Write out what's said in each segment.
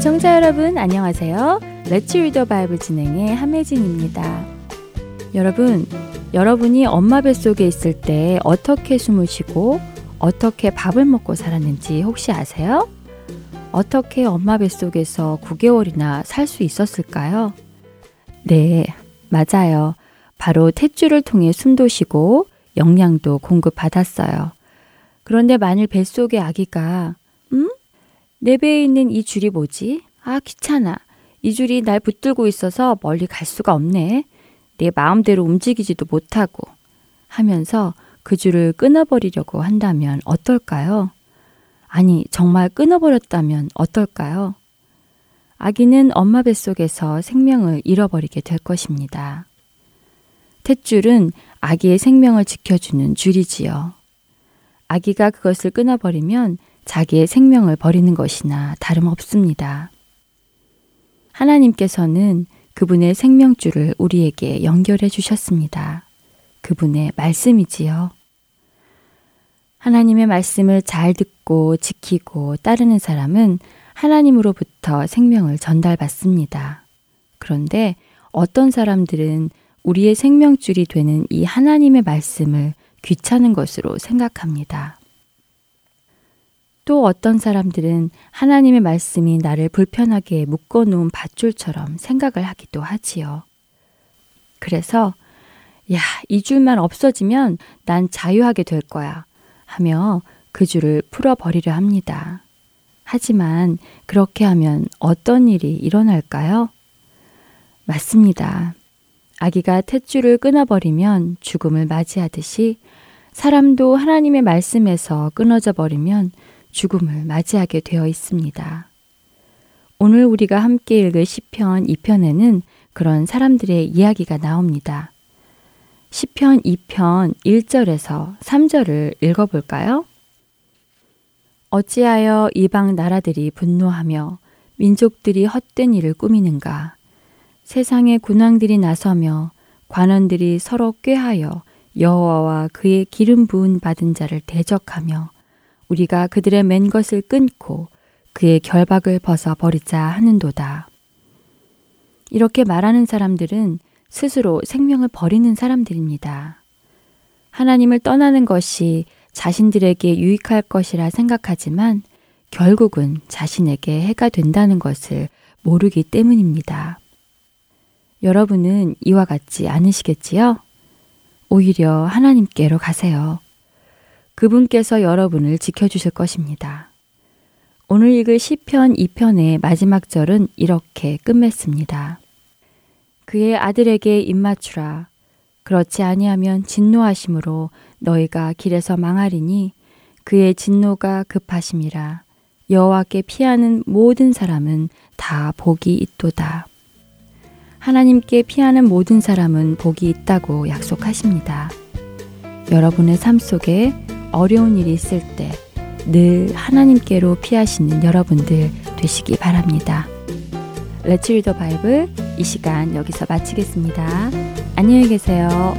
애청자 여러분 안녕하세요. Let's Read the Bible 진행의 함혜진입니다. 여러분, 여러분이 엄마 뱃속에 있을 때 어떻게 숨을 쉬고 어떻게 밥을 먹고 살았는지 혹시 아세요? 어떻게 엄마 뱃속에서 9개월이나 살 수 있었을까요? 네, 맞아요. 바로 탯줄을 통해 숨도 쉬고 영양도 공급받았어요. 그런데 만일 뱃속의 아기가, 음? 내 배에 있는 이 줄이 뭐지? 아, 귀찮아. 이 줄이 날 붙들고 있어서 멀리 갈 수가 없네. 내 마음대로 움직이지도 못하고 하면서 그 줄을 끊어버리려고 한다면 어떨까요? 아니, 정말 끊어버렸다면 어떨까요? 아기는 엄마 뱃속에서 생명을 잃어버리게 될 것입니다. 탯줄은 아기의 생명을 지켜주는 줄이지요. 아기가 그것을 끊어버리면 자기의 생명을 버리는 것이나 다름없습니다. 하나님께서는 그분의 생명줄을 우리에게 연결해 주셨습니다. 그분의 말씀이지요. 하나님의 말씀을 잘 듣고 지키고 따르는 사람은 하나님으로부터 생명을 전달받습니다. 그런데 어떤 사람들은 우리의 생명줄이 되는 이 하나님의 말씀을 귀찮은 것으로 생각합니다. 또 어떤 사람들은 하나님의 말씀이 나를 불편하게 묶어놓은 밧줄처럼 생각을 하기도 하지요. 그래서, 야, 이 줄만 없어지면 난 자유하게 될 거야. 하며 그 줄을 풀어버리려 합니다. 하지만 그렇게 하면 어떤 일이 일어날까요? 맞습니다. 아기가 탯줄을 끊어버리면 죽음을 맞이하듯이 사람도 하나님의 말씀에서 끊어져 버리면 죽음을 맞이하게 되어 있습니다. 오늘 우리가 함께 읽을 시편 2편에는 그런 사람들의 이야기가 나옵니다. 시편 2편 1절에서 3절을 읽어 볼까요? 어찌하여 이방 나라들이 분노하며 민족들이 헛된 일을 꾸미는가? 세상의 군왕들이 나서며 관원들이 서로 꾀하여 여호와와 그의 기름 부은 받은 자를 대적하며 우리가 그들의 맨 것을 끊고 그의 결박을 벗어 버리자 하는도다. 이렇게 말하는 사람들은 스스로 생명을 버리는 사람들입니다. 하나님을 떠나는 것이 자신들에게 유익할 것이라 생각하지만 결국은 자신에게 해가 된다는 것을 모르기 때문입니다. 여러분은 이와 같지 않으시겠지요? 오히려 하나님께로 가세요. 그분께서 여러분을 지켜주실 것입니다. 오늘 읽을 시편 2편의 마지막 절은 이렇게 끝맺습니다. 그의 아들에게 입맞추라. 그렇지 아니하면 진노하심으로 너희가 길에서 망하리니 그의 진노가 급하심이라. 여호와께 피하는 모든 사람은 다 복이 있도다. 하나님께 피하는 모든 사람은 복이 있다고 약속하십니다. 여러분의 삶 속에 어려운 일이 있을 때 늘 하나님께로 피하시는 여러분들 되시기 바랍니다. 레츠 리더 바이블 이 시간 여기서 마치겠습니다. 안녕히 계세요.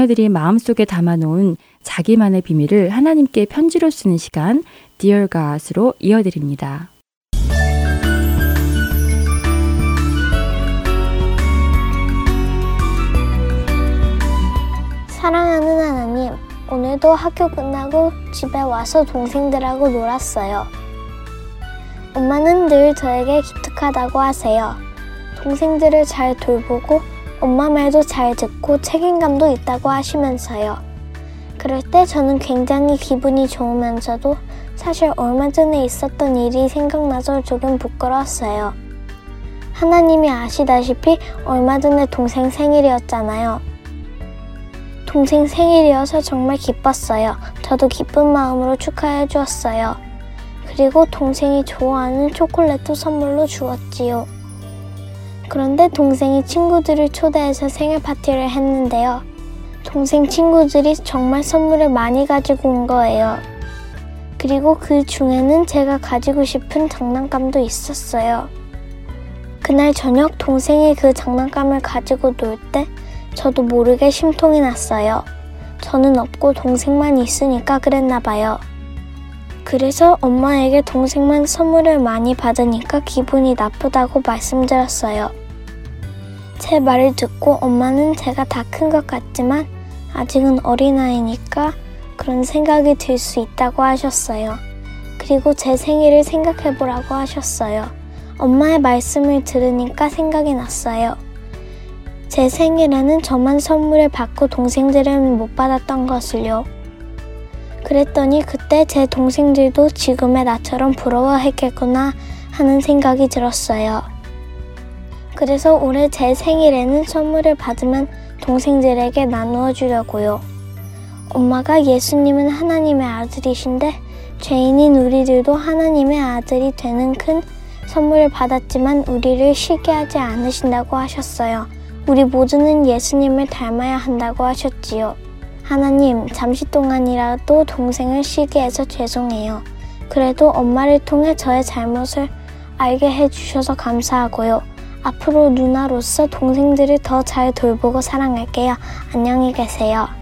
자녀들이 마음속에 담아놓은 자기만의 비밀을 하나님께 편지로 쓰는 시간 Dear God으로 이어드립니다. 사랑하는 하나님, 오늘도 학교 끝나고 집에 와서 동생들하고 놀았어요. 엄마는 늘 저에게 기특하다고 하세요. 동생들을 잘 돌보고 엄마 말도 잘 듣고 책임감도 있다고 하시면서요. 그럴 때 저는 굉장히 기분이 좋으면서도 사실 얼마 전에 있었던 일이 생각나서 조금 부끄러웠어요. 하나님이 아시다시피 얼마 전에 동생 생일이었잖아요. 동생 생일이어서 정말 기뻤어요. 저도 기쁜 마음으로 축하해 주었어요. 그리고 동생이 좋아하는 초콜릿도 선물로 주었지요. 그런데 동생이 친구들을 초대해서 생일 파티를 했는데요. 동생 친구들이 정말 선물을 많이 가지고 온 거예요. 그리고 그 중에는 제가 가지고 싶은 장난감도 있었어요. 그날 저녁 동생이 그 장난감을 가지고 놀 때 저도 모르게 심통이 났어요. 저는 없고 동생만 있으니까 그랬나 봐요. 그래서 엄마에게 동생만 선물을 많이 받으니까 기분이 나쁘다고 말씀드렸어요. 제 말을 듣고 엄마는 제가 다 큰 것 같지만 아직은 어린아이니까 그런 생각이 들 수 있다고 하셨어요. 그리고 제 생일을 생각해 보라고 하셨어요. 엄마의 말씀을 들으니까 생각이 났어요. 제 생일에는 저만 선물을 받고 동생들은 못 받았던 것을요. 그랬더니 그때 제 동생들도 지금의 나처럼 부러워했겠구나 하는 생각이 들었어요. 그래서 올해 제 생일에는 선물을 받으면 동생들에게 나누어 주려고요. 엄마가 예수님은 하나님의 아들이신데 죄인인 우리들도 하나님의 아들이 되는 큰 선물을 받았지만 우리를 쉬게 하지 않으신다고 하셨어요. 우리 모두는 예수님을 닮아야 한다고 하셨지요. 하나님, 잠시 동안이라도 동생을 쉬게 해서 죄송해요. 그래도 엄마를 통해 저의 잘못을 알게 해주셔서 감사하고요. 앞으로 누나로서 동생들을 더 잘 돌보고 사랑할게요. 안녕히 계세요.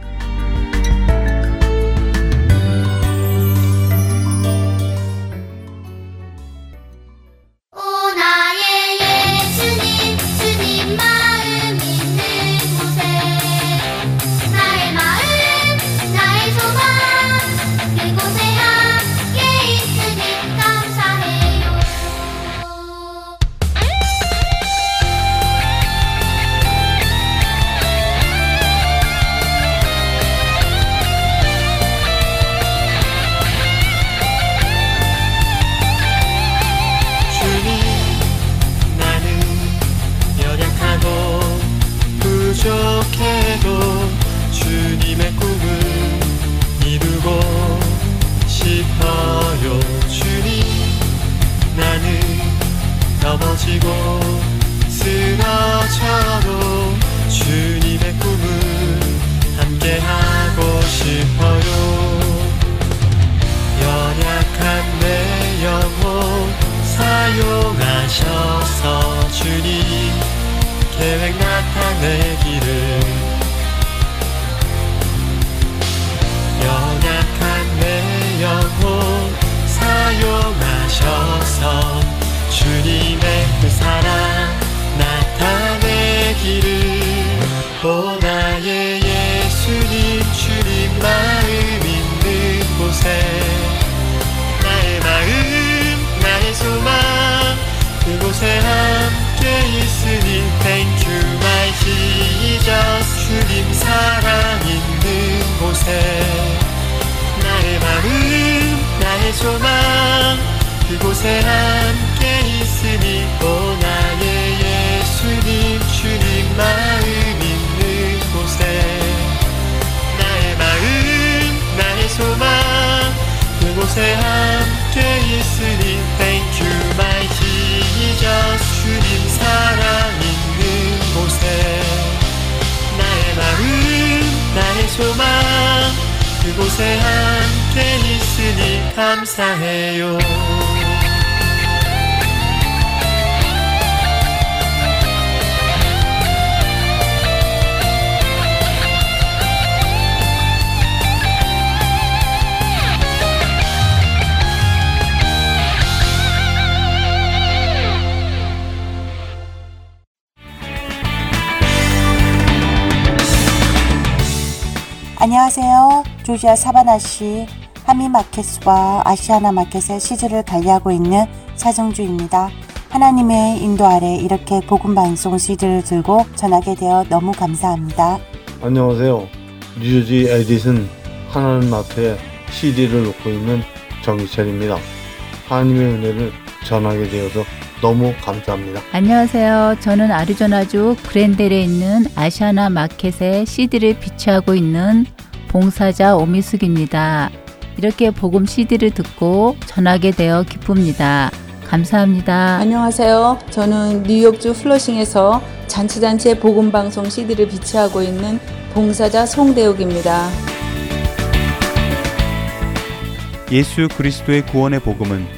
안녕하세요. 조지아 사바나시 하미마켓과 아시아나 마켓의 시즈를 관리하고 있는 차정주입니다. 하나님의 인도 아래 이렇게 복음 방송 시즈를 들고 전하게 되어 너무 감사합니다. 안녕하세요. 뉴저지 에디슨 하나님 앞에 CD를 놓고 있는 정기철입니다. 하나님의 은혜를 전하게 되어서 너무 감사합니다. 안녕하세요. 저는 아리조나주 그랜델에 있는 아시아나 마켓에 CD를 비치하고 있는 봉사자 오미숙입니다. 이렇게 복음 CD를 듣고 전하게 되어 기쁩니다. 감사합니다. 안녕하세요. 저는 뉴욕주 플러싱에서 잔치잔치의 복음 방송 CD를 비치하고 있는 봉사자 송대욱입니다. 예수 그리스도의 구원의 복음은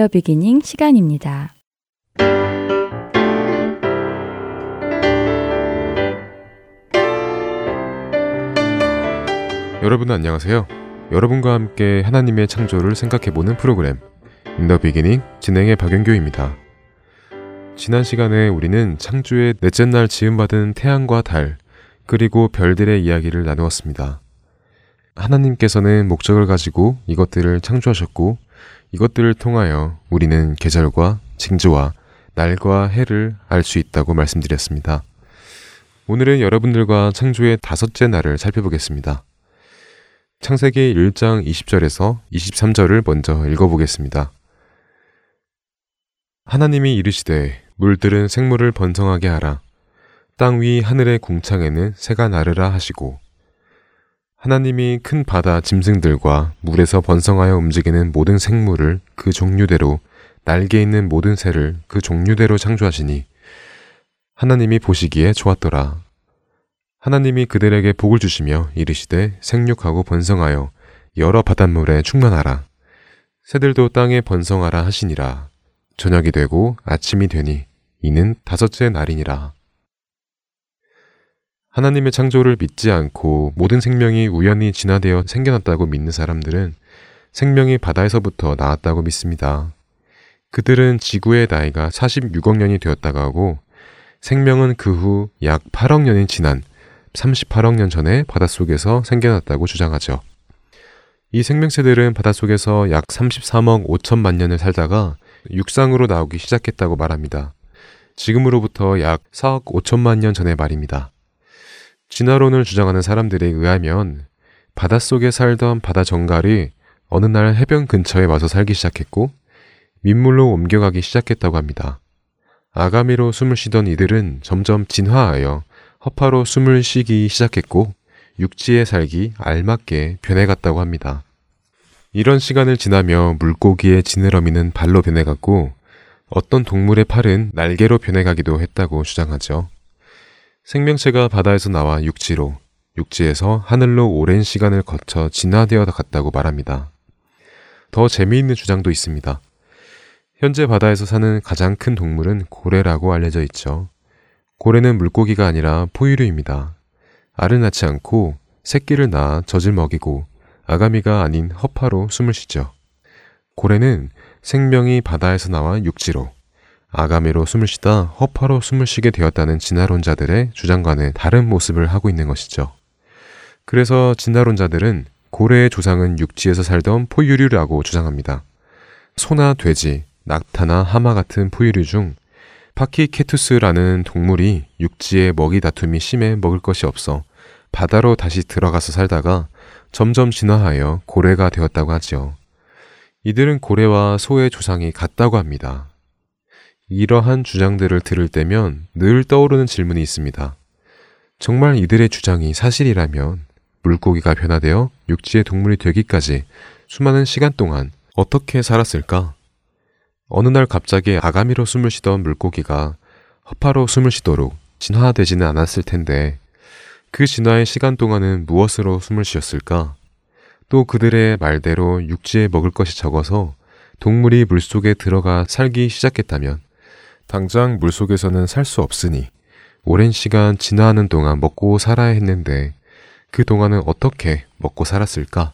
The Beginning 시간입니다. 여러분 안녕하세요. 여러분과 함께 하나님의 창조를 생각해보는 프로그램 In the Beginning 진행의 박윤교입니다. 지난 시간에 우리는 창조의 넷째 날 지음받은 태양과 달 그리고 별들의 이야기를 나누었습니다. 하나님께서는 목적을 가지고 이것들을 창조하셨고 이것들을 통하여 우리는 계절과 징조와 날과 해를 알 수 있다고 말씀드렸습니다. 오늘은 여러분들과 창조의 다섯째 날을 살펴보겠습니다. 창세기 1장 20절에서 23절을 먼저 읽어보겠습니다. 하나님이 이르시되 물들은 생물을 번성하게 하라. 땅 위 하늘의 궁창에는 새가 나르라 하시고 하나님이 큰 바다 짐승들과 물에서 번성하여 움직이는 모든 생물을 그 종류대로 날개 있는 모든 새를 그 종류대로 창조하시니 하나님이 보시기에 좋았더라. 하나님이 그들에게 복을 주시며 이르시되 생육하고 번성하여 여러 바닷물에 충만하라. 새들도 땅에 번성하라 하시니라. 저녁이 되고 아침이 되니 이는 다섯째 날이니라. 하나님의 창조를 믿지 않고 모든 생명이 우연히 진화되어 생겨났다고 믿는 사람들은 생명이 바다에서부터 나왔다고 믿습니다. 그들은 지구의 나이가 46억 년이 되었다고 하고 생명은 그 후 약 8억 년이 지난 38억 년 전에 바닷속에서 생겨났다고 주장하죠. 이 생명체들은 바닷속에서 약 33억 5천만 년을 살다가 육상으로 나오기 시작했다고 말합니다. 지금으로부터 약 4억 5천만 년 전의 말입니다. 진화론을 주장하는 사람들에 의하면 바닷속에 살던 바다 정갈이 어느 날 해변 근처에 와서 살기 시작했고 민물로 옮겨가기 시작했다고 합니다. 아가미로 숨을 쉬던 이들은 점점 진화하여 허파로 숨을 쉬기 시작했고 육지에 살기 알맞게 변해갔다고 합니다. 이런 시간을 지나며 물고기의 지느러미는 발로 변해갔고 어떤 동물의 팔은 날개로 변해가기도 했다고 주장하죠. 생명체가 바다에서 나와 육지로, 육지에서 하늘로 오랜 시간을 거쳐 진화되어 갔다고 말합니다. 더 재미있는 주장도 있습니다. 현재 바다에서 사는 가장 큰 동물은 고래라고 알려져 있죠. 고래는 물고기가 아니라 포유류입니다. 알을 낳지 않고 새끼를 낳아 젖을 먹이고 아가미가 아닌 허파로 숨을 쉬죠. 고래는 생명이 바다에서 나와 육지로, 아가미로 숨을 쉬다 허파로 숨을 쉬게 되었다는 진화론자들의 주장과는 다른 모습을 하고 있는 것이죠. 그래서 진화론자들은 고래의 조상은 육지에서 살던 포유류라고 주장합니다. 소나 돼지, 낙타나 하마 같은 포유류 중 파키케투스라는 동물이 육지에 먹이 다툼이 심해 먹을 것이 없어 바다로 다시 들어가서 살다가 점점 진화하여 고래가 되었다고 하지요. 이들은 고래와 소의 조상이 같다고 합니다. 이러한 주장들을 들을 때면 늘 떠오르는 질문이 있습니다. 정말 이들의 주장이 사실이라면 물고기가 변화되어 육지의 동물이 되기까지 수많은 시간 동안 어떻게 살았을까? 어느 날 갑자기 아가미로 숨을 쉬던 물고기가 허파로 숨을 쉬도록 진화되지는 않았을 텐데 그 진화의 시간 동안은 무엇으로 숨을 쉬었을까? 또 그들의 말대로 육지에 먹을 것이 적어서 동물이 물속에 들어가 살기 시작했다면 당장 물속에서는 살 수 없으니 오랜 시간 진화하는 동안 먹고 살아야 했는데 그 동안은 어떻게 먹고 살았을까?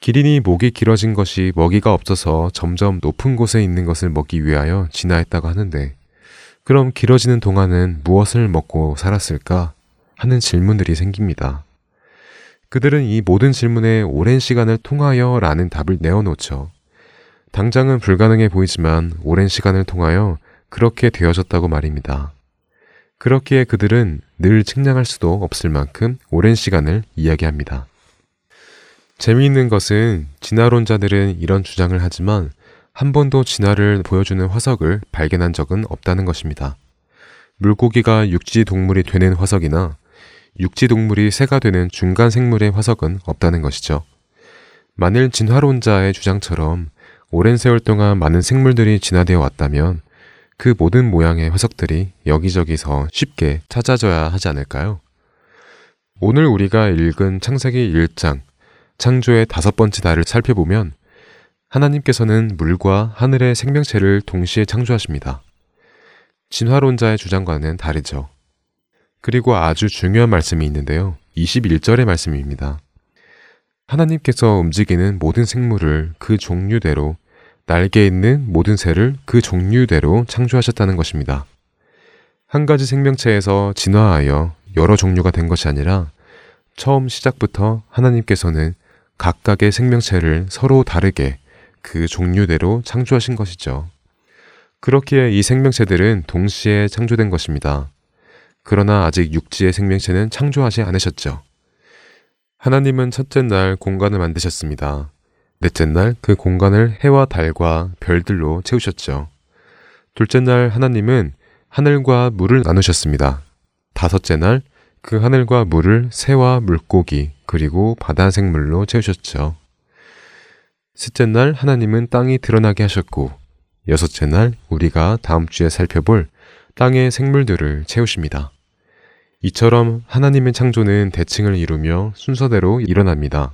기린이 목이 길어진 것이 먹이가 없어서 점점 높은 곳에 있는 것을 먹기 위하여 진화했다고 하는데 그럼 길어지는 동안은 무엇을 먹고 살았을까? 하는 질문들이 생깁니다. 그들은 이 모든 질문에 오랜 시간을 통하여 라는 답을 내어놓죠. 당장은 불가능해 보이지만 오랜 시간을 통하여 그렇게 되어졌다고 말입니다. 그렇기에 그들은 늘 측량할 수도 없을 만큼 오랜 시간을 이야기합니다. 재미있는 것은 진화론자들은 이런 주장을 하지만 한 번도 진화를 보여주는 화석을 발견한 적은 없다는 것입니다. 물고기가 육지 동물이 되는 화석이나 육지 동물이 새가 되는 중간 생물의 화석은 없다는 것이죠. 만일 진화론자의 주장처럼 오랜 세월 동안 많은 생물들이 진화되어 왔다면 그 모든 모양의 화석들이 여기저기서 쉽게 찾아져야 하지 않을까요? 오늘 우리가 읽은 창세기 1장, 창조의 다섯 번째 달을 살펴보면 하나님께서는 물과 하늘의 생명체를 동시에 창조하십니다. 진화론자의 주장과는 다르죠. 그리고 아주 중요한 말씀이 있는데요. 21절의 말씀입니다. 하나님께서 움직이는 모든 생물을 그 종류대로 날개 있는 모든 새를 그 종류대로 창조하셨다는 것입니다. 한 가지 생명체에서 진화하여 여러 종류가 된 것이 아니라 처음 시작부터 하나님께서는 각각의 생명체를 서로 다르게 그 종류대로 창조하신 것이죠. 그렇기에 이 생명체들은 동시에 창조된 것입니다. 그러나 아직 육지의 생명체는 창조하지 않으셨죠. 하나님은 첫째 날 공간을 만드셨습니다. 넷째 날 그 공간을 해와 달과 별들로 채우셨죠. 둘째 날 하나님은 하늘과 물을 나누셨습니다. 다섯째 날 그 하늘과 물을 새와 물고기 그리고 바다 생물로 채우셨죠. 셋째 날 하나님은 땅이 드러나게 하셨고 여섯째 날 우리가 다음 주에 살펴볼 땅의 생물들을 채우십니다. 이처럼 하나님의 창조는 대칭을 이루며 순서대로 일어납니다.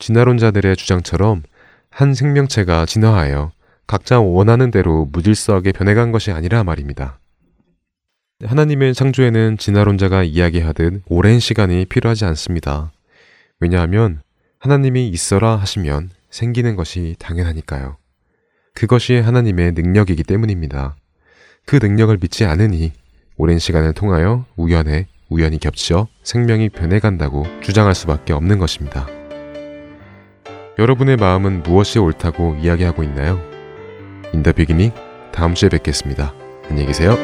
진화론자들의 주장처럼 한 생명체가 진화하여 각자 원하는 대로 무질서하게 변해간 것이 아니라 말입니다. 하나님의 창조에는 진화론자가 이야기하듯 오랜 시간이 필요하지 않습니다. 왜냐하면 하나님이 있어라 하시면 생기는 것이 당연하니까요. 그것이 하나님의 능력이기 때문입니다. 그 능력을 믿지 않으니 오랜 시간을 통하여 우연에 우연히 겹쳐 생명이 변해간다고 주장할 수밖에 없는 것입니다. 여러분의 마음은 무엇이 옳다고 이야기하고 있나요? 인더 비기닝 다음 주에 뵙겠습니다. 안녕히 계세요.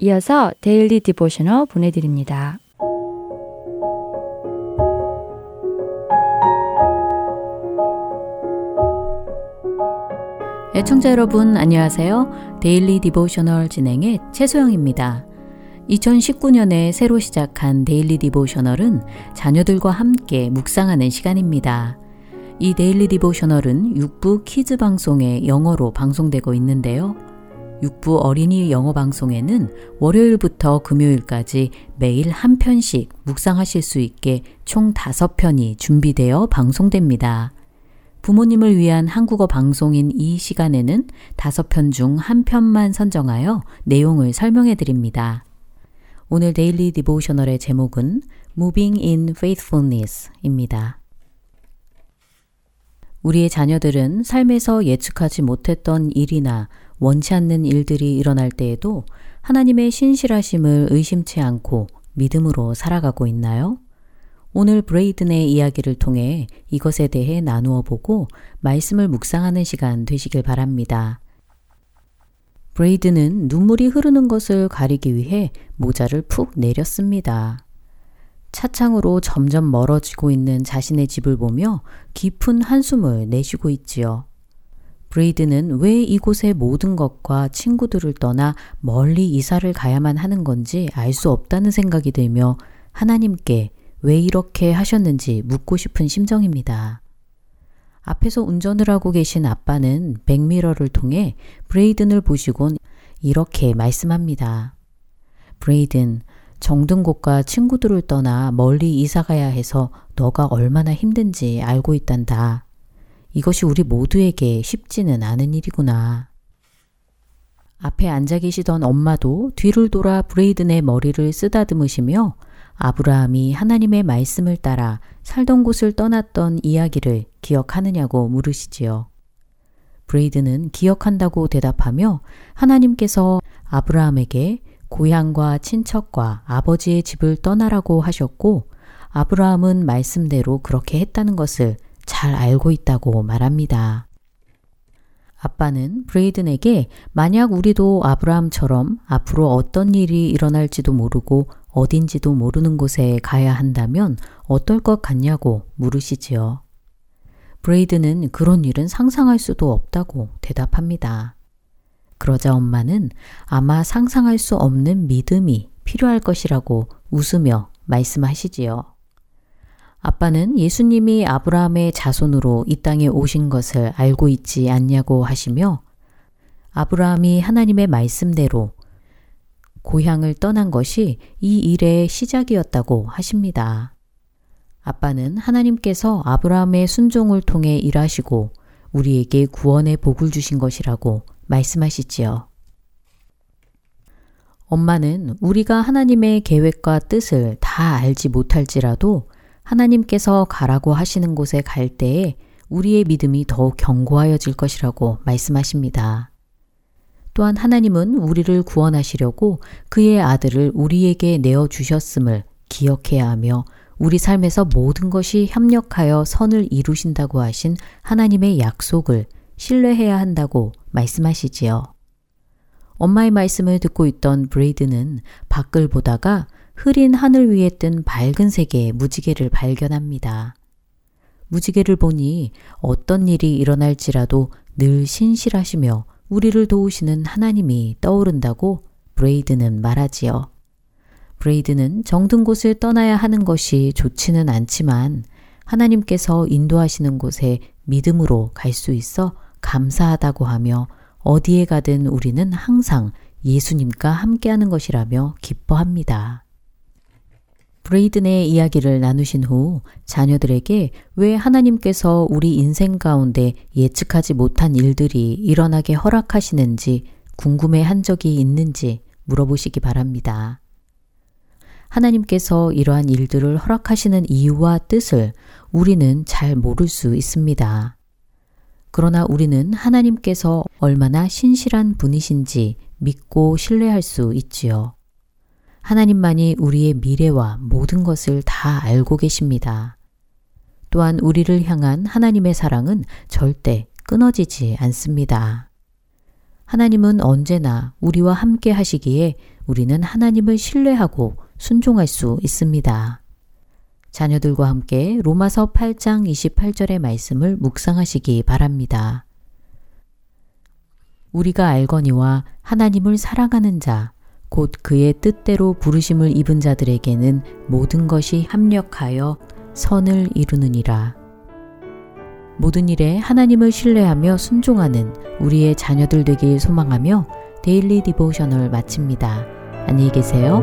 이어서 Daily Devotional 보내드립니다. 애청자 여러분 안녕하세요. Daily Devotional 진행의 최소영입니다. 2019년에 새로 시작한 Daily Devotional은 자녀들과 함께 묵상하는 시간입니다. 이 Daily Devotional은 6부 Kids 방송에 영어로 방송되고 있는데요. 6부 어린이 영어 방송에는 월요일부터 금요일까지 매일 한 편씩 묵상하실 수 있게 총 5편이 준비되어 방송됩니다. 부모님을 위한 한국어 방송인 이 시간에는 5편 중 한 편만 선정하여 내용을 설명해 드립니다. 오늘 데일리 디보셔널의 제목은 Moving in Faithfulness입니다. 우리의 자녀들은 삶에서 예측하지 못했던 일이나 원치 않는 일들이 일어날 때에도 하나님의 신실하심을 의심치 않고 믿음으로 살아가고 있나요? 오늘 브레이든의 이야기를 통해 이것에 대해 나누어 보고 말씀을 묵상하는 시간 되시길 바랍니다. 브레이든은 눈물이 흐르는 것을 가리기 위해 모자를 푹 내렸습니다. 차창으로 점점 멀어지고 있는 자신의 집을 보며 깊은 한숨을 내쉬고 있지요. 브레이든은 왜 이곳의 모든 것과 친구들을 떠나 멀리 이사를 가야만 하는 건지 알 수 없다는 생각이 들며 하나님께 왜 이렇게 하셨는지 묻고 싶은 심정입니다. 앞에서 운전을 하고 계신 아빠는 백미러를 통해 브레이든을 보시곤 이렇게 말씀합니다. 브레이든, 정든 곳과 친구들을 떠나 멀리 이사 가야 해서 너가 얼마나 힘든지 알고 있단다. 이것이 우리 모두에게 쉽지는 않은 일이구나. 앞에 앉아 계시던 엄마도 뒤를 돌아 브레이든의 머리를 쓰다듬으시며 아브라함이 하나님의 말씀을 따라 살던 곳을 떠났던 이야기를 기억하느냐고 물으시지요. 브레이든은 기억한다고 대답하며 하나님께서 아브라함에게 고향과 친척과 아버지의 집을 떠나라고 하셨고 아브라함은 말씀대로 그렇게 했다는 것을 잘 알고 있다고 말합니다. 아빠는 브레이든에게 만약 우리도 아브라함처럼 앞으로 어떤 일이 일어날지도 모르고 어딘지도 모르는 곳에 가야 한다면 어떨 것 같냐고 물으시지요. 브레이든은 그런 일은 상상할 수도 없다고 대답합니다. 그러자 엄마는 아마 상상할 수 없는 믿음이 필요할 것이라고 웃으며 말씀하시지요. 아빠는 예수님이 아브라함의 자손으로 이 땅에 오신 것을 알고 있지 않냐고 하시며 아브라함이 하나님의 말씀대로 고향을 떠난 것이 이 일의 시작이었다고 하십니다. 아빠는 하나님께서 아브라함의 순종을 통해 일하시고 우리에게 구원의 복을 주신 것이라고 말씀하시지요. 엄마는 우리가 하나님의 계획과 뜻을 다 알지 못할지라도 하나님께서 가라고 하시는 곳에 갈 때에 우리의 믿음이 더욱 견고하여질 것이라고 말씀하십니다. 또한 하나님은 우리를 구원하시려고 그의 아들을 우리에게 내어 주셨음을 기억해야 하며 우리 삶에서 모든 것이 협력하여 선을 이루신다고 하신 하나님의 약속을 신뢰해야 한다고 말씀하시지요. 엄마의 말씀을 듣고 있던 브레이든은 밖을 보다가 흐린 하늘 위에 뜬 밝은 색의 무지개를 발견합니다. 무지개를 보니 어떤 일이 일어날지라도 늘 신실하시며 우리를 도우시는 하나님이 떠오른다고 브레이든은 말하지요. 브레이든은 정든 곳을 떠나야 하는 것이 좋지는 않지만 하나님께서 인도하시는 곳에 믿음으로 갈 수 있어 감사하다고 하며 어디에 가든 우리는 항상 예수님과 함께하는 것이라며 기뻐합니다. 브레이든의 이야기를 나누신 후 자녀들에게 왜 하나님께서 우리 인생 가운데 예측하지 못한 일들이 일어나게 허락하시는지 궁금해 한 적이 있는지 물어보시기 바랍니다. 하나님께서 이러한 일들을 허락하시는 이유와 뜻을 우리는 잘 모를 수 있습니다. 그러나 우리는 하나님께서 얼마나 신실한 분이신지 믿고 신뢰할 수 있지요. 하나님만이 우리의 미래와 모든 것을 다 알고 계십니다. 또한 우리를 향한 하나님의 사랑은 절대 끊어지지 않습니다. 하나님은 언제나 우리와 함께 하시기에 우리는 하나님을 신뢰하고 순종할 수 있습니다. 자녀들과 함께 로마서 8장 28절의 말씀을 묵상하시기 바랍니다. 우리가 알거니와 하나님을 사랑하는 자, 곧 그의 뜻대로 부르심을 입은 자들에게는 모든 것이 합력하여 선을 이루느니라. 모든 일에 하나님을 신뢰하며 순종하는 우리의 자녀들 되길 소망하며 Daily Devotional 마칩니다. 안녕히 계세요.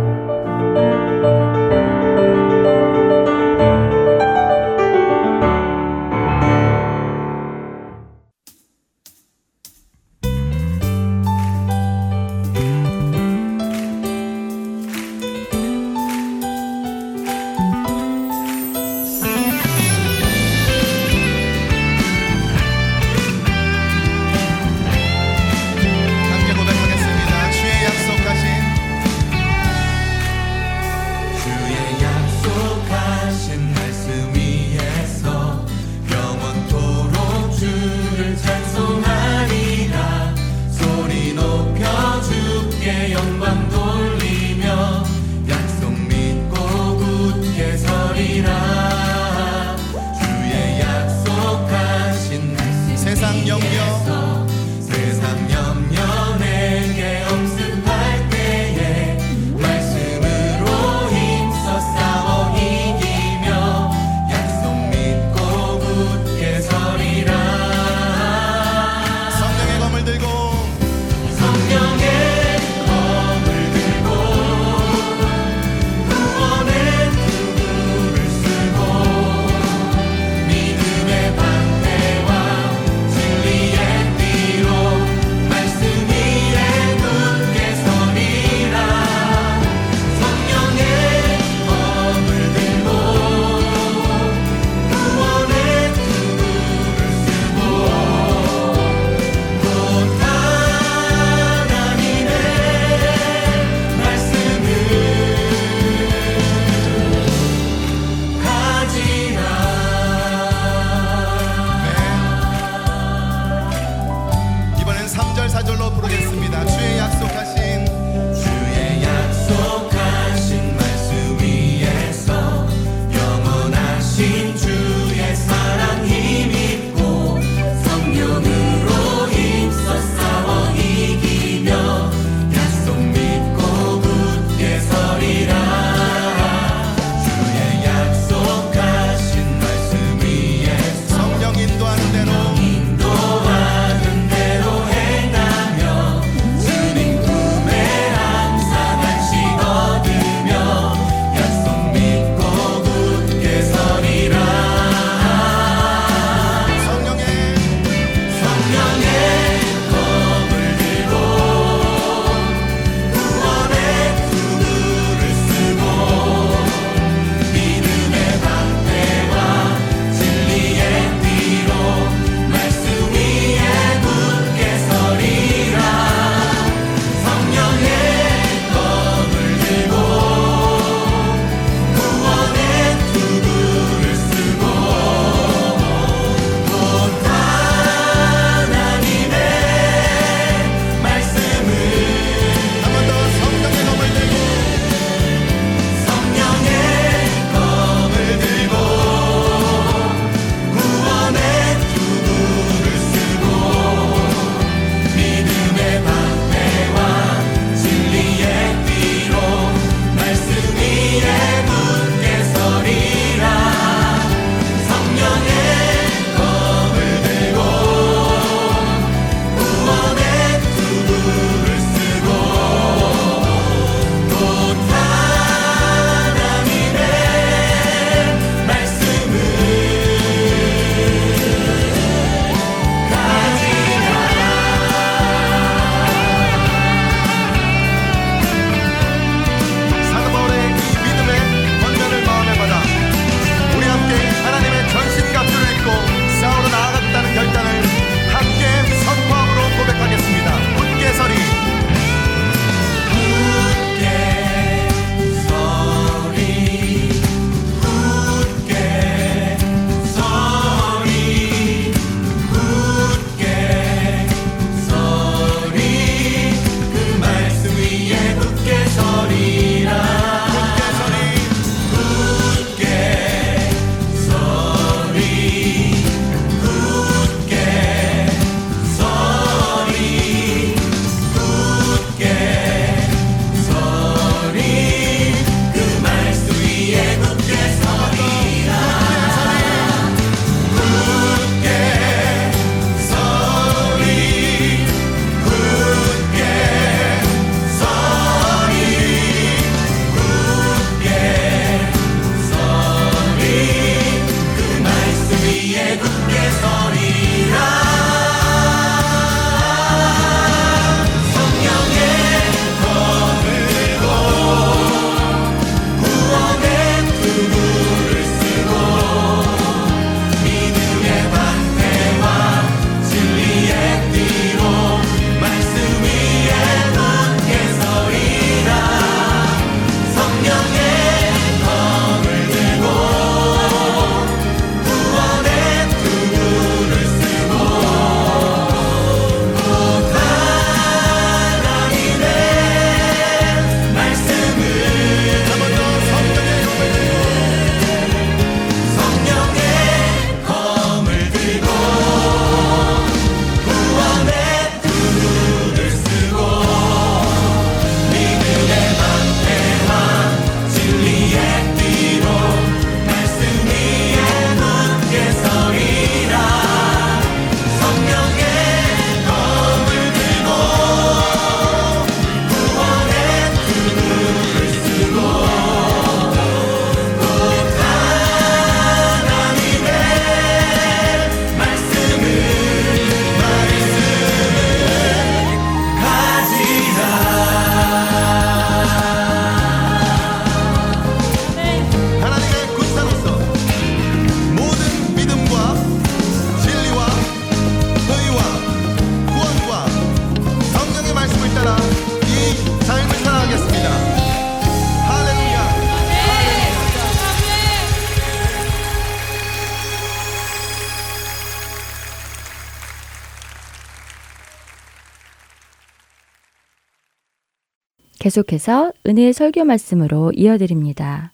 계속해서 은혜의 설교 말씀으로 이어드립니다.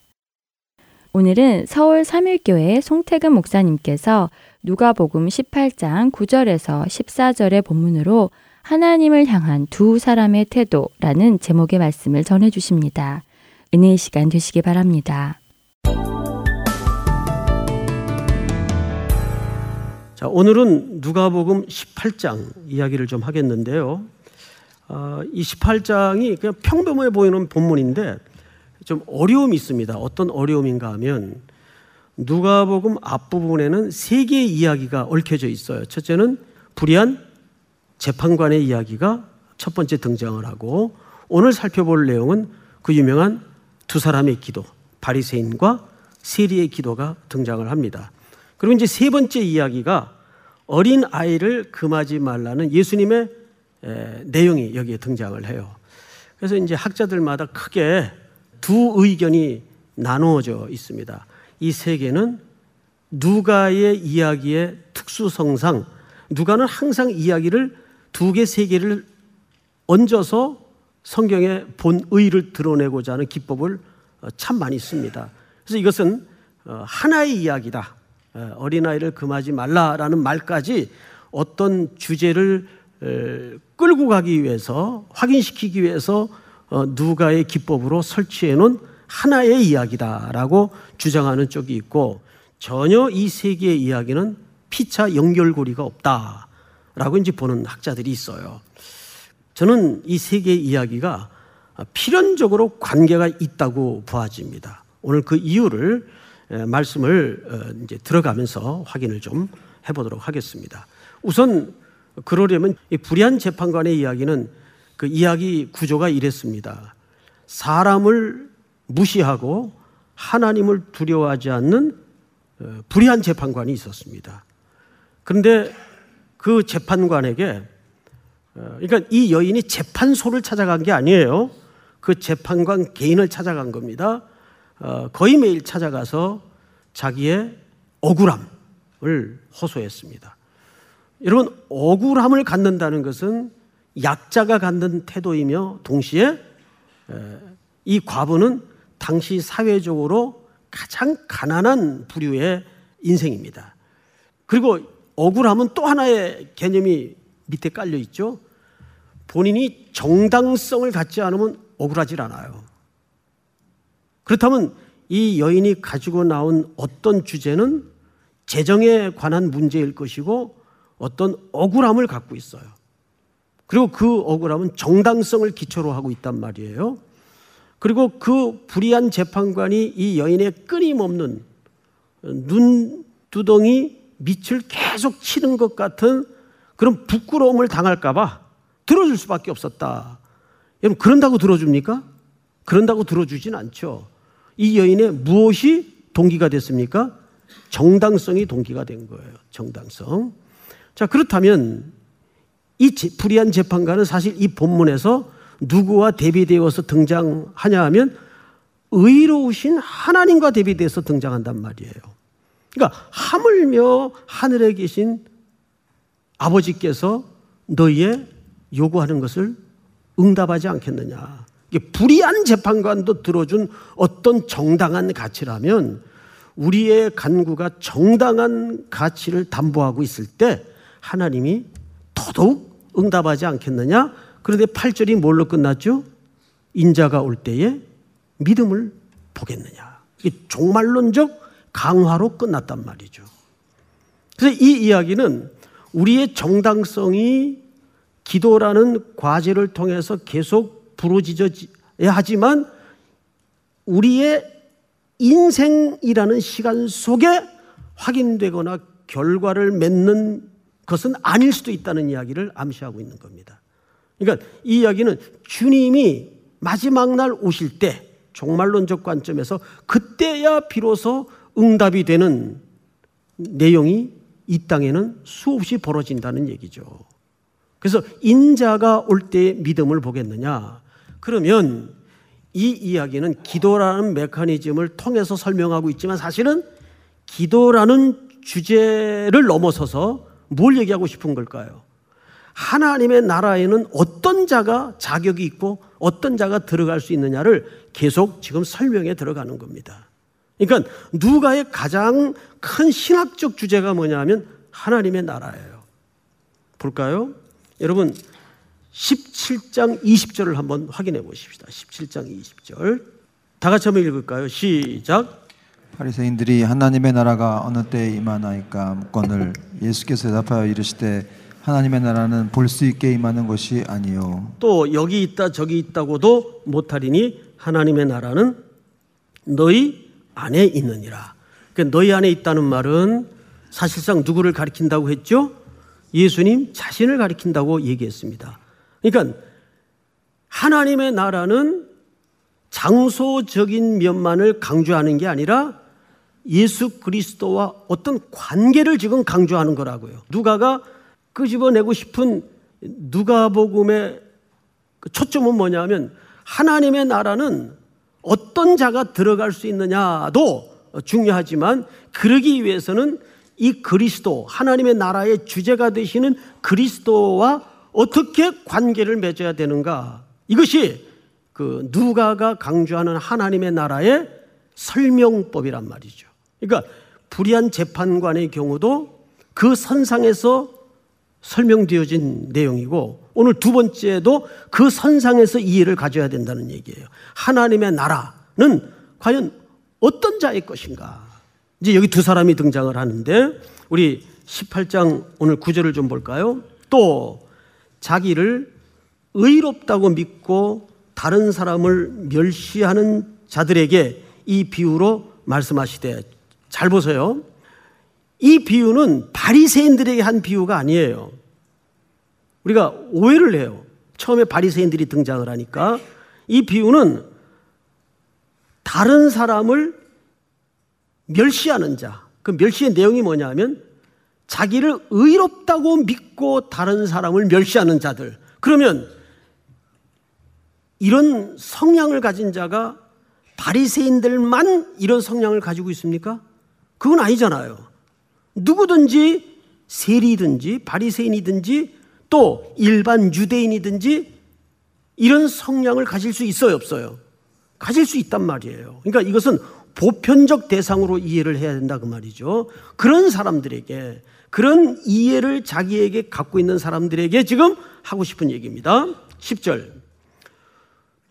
오늘은 서울 삼일교회 송태근 목사님께서 누가복음 18장 9절에서 14절의 본문으로 하나님을 향한 두 사람의 태도라는 제목의 말씀을 전해 주십니다. 은혜의 시간 되시기 바랍니다. 자, 오늘은 누가복음 18장 이야기를 좀 하겠는데요. 어, 이 18장이 그냥 평범해 보이는 본문인데 좀 어려움이 있습니다. 어떤 어려움인가 하면 누가복음 앞부분에는 세 개의 이야기가 얽혀져 있어요. 첫째는 불의한 재판관의 이야기가 첫 번째 등장을 하고 오늘 살펴볼 내용은 그 유명한 두 사람의 기도, 바리새인과 세리의 기도가 등장을 합니다. 그리고 이제 세 번째 이야기가 어린 아이를 금하지 말라는 예수님의 에, 내용이 여기에 등장을 해요. 그래서 이제 학자들마다 크게 두 의견이 나누어져 있습니다. 이 세 개는 누가의 이야기의 특수성상 누가는 항상 이야기를 두 개, 세 개를 얹어서 성경의 본의를 드러내고자 하는 기법을 어, 참 많이 씁니다. 그래서 이것은 어, 하나의 이야기다. 어, 어린아이를 금하지 말라라는 말까지 어떤 주제를 에, 끌고 가기 위해서 확인시키기 위해서 어, 누가의 기법으로 설치해 놓은 하나의 이야기다라고 주장하는 쪽이 있고 전혀 이 세 개의 이야기는 피차 연결고리가 없다라고 이제 보는 학자들이 있어요. 저는 이 세 개의 이야기가 필연적으로 관계가 있다고 보아집니다. 오늘 그 이유를 에, 말씀을 어, 이제 들어가면서 확인을 좀 해보도록 하겠습니다. 우선 그러려면 이 불의한 재판관의 이야기는 그 이야기 구조가 이랬습니다. 사람을 무시하고 하나님을 두려워하지 않는 어, 불의한 재판관이 있었습니다. 그런데 그 재판관에게 어, 그러니까 이 여인이 재판소를 찾아간 게 아니에요. 그 재판관 개인을 찾아간 겁니다. 어, 거의 매일 찾아가서 자기의 억울함을 호소했습니다. 여러분, 억울함을 갖는다는 것은 약자가 갖는 태도이며 동시에 이 과부는 당시 사회적으로 가장 가난한 부류의 인생입니다. 그리고 억울함은 또 하나의 개념이 밑에 깔려 있죠. 본인이 정당성을 갖지 않으면 억울하질 않아요. 그렇다면 이 여인이 가지고 나온 어떤 주제는 재정에 관한 문제일 것이고 어떤 억울함을 갖고 있어요. 그리고 그 억울함은 정당성을 기초로 하고 있단 말이에요. 그리고 그 불의한 재판관이 이 여인의 끊임없는 눈두덩이 밑을 계속 치는 것 같은 그런 부끄러움을 당할까봐 들어줄 수밖에 없었다. 여러분, 그런다고 들어줍니까? 그런다고 들어주진 않죠. 이 여인의 무엇이 동기가 됐습니까? 정당성이 동기가 된 거예요. 정당성. 자, 그렇다면 이 불의한 재판관은 사실 이 본문에서 누구와 대비되어서 등장하냐 하면 의로우신 하나님과 대비돼서 등장한단 말이에요. 그러니까 하물며 하늘에 계신 아버지께서 너희의 요구하는 것을 응답하지 않겠느냐. 이게 불의한 재판관도 들어준 어떤 정당한 가치라면 우리의 간구가 정당한 가치를 담보하고 있을 때 하나님이 더더욱 응답하지 않겠느냐? 그런데 8절이 뭘로 끝났죠? 인자가 올 때에 믿음을 보겠느냐. 이게 종말론적 강화로 끝났단 말이죠. 그래서 이 이야기는 우리의 정당성이 기도라는 과제를 통해서 계속 부러지져야 하지만 우리의 인생이라는 시간 속에 확인되거나 결과를 맺는 것은 아닐 수도 있다는 이야기를 암시하고 있는 겁니다. 그러니까 이 이야기는 주님이 마지막 날 오실 때 종말론적 관점에서 그때야 비로소 응답이 되는 내용이 이 땅에는 수없이 벌어진다는 얘기죠. 그래서 인자가 올때 믿음을 보겠느냐? 그러면 이 이야기는 기도라는 메커니즘을 통해서 설명하고 있지만 사실은 기도라는 주제를 넘어서서 뭘 얘기하고 싶은 걸까요? 하나님의 나라에는 어떤 자가 자격이 있고 어떤 자가 들어갈 수 있느냐를 계속 지금 설명해 들어가는 겁니다. 그러니까 누가의 가장 큰 신학적 주제가 뭐냐면 하나님의 나라예요. 볼까요? 여러분 17장 20절을 한번 확인해 보십시다. 17장 20절. 다 같이 한번 읽을까요? 시작. 바리새인들이 하나님의 나라가 어느 때에 임하나이까 묻건을 예수께서 대답하여 이르시되 하나님의 나라는 볼 수 있게 임하는 것이 아니요 또 여기 있다 저기 있다고도 못하리니 하나님의 나라는 너희 안에 있느니라. 그러니까 너희 안에 있다는 말은 사실상 누구를 가리킨다고 했죠? 예수님 자신을 가리킨다고 얘기했습니다. 그러니까 하나님의 나라는 장소적인 면만을 강조하는 게 아니라 예수 그리스도와 어떤 관계를 지금 강조하는 거라고요. 누가가 끄집어내고 싶은 누가복음의 그 초점은 뭐냐면 하나님의 나라는 어떤 자가 들어갈 수 있느냐도 중요하지만 그러기 위해서는 이 그리스도 하나님의 나라의 주제가 되시는 그리스도와 어떻게 관계를 맺어야 되는가 이것이 그 누가가 강조하는 하나님의 나라의 설명법이란 말이죠. 그러니까 불의한 재판관의 경우도 그 선상에서 설명되어진 내용이고 오늘 두 번째도 그 선상에서 이해를 가져야 된다는 얘기예요. 하나님의 나라는 과연 어떤 자의 것인가? 이제 여기 두 사람이 등장을 하는데 우리 18장 오늘 구절을 좀 볼까요? 또 자기를 의롭다고 믿고 다른 사람을 멸시하는 자들에게 이 비유로 말씀하시되 잘 보세요. 이 비유는 바리새인들에게 한 비유가 아니에요. 우리가 오해를 해요. 처음에 바리새인들이 등장을 하니까 이 비유는 다른 사람을 멸시하는 자. 그 멸시의 내용이 뭐냐면 자기를 의롭다고 믿고 다른 사람을 멸시하는 자들. 그러면 이런 성향을 가진 자가 바리새인들만 이런 성향을 가지고 있습니까? 그건 아니잖아요. 누구든지 세리든지 바리새인이든지 또 일반 유대인이든지 이런 성향을 가질 수 있어요, 없어요? 가질 수 있단 말이에요. 그러니까 이것은 보편적 대상으로 이해를 해야 된다 그 말이죠. 그런 사람들에게 그런 이해를 자기에게 갖고 있는 사람들에게 지금 하고 싶은 얘기입니다. 10절.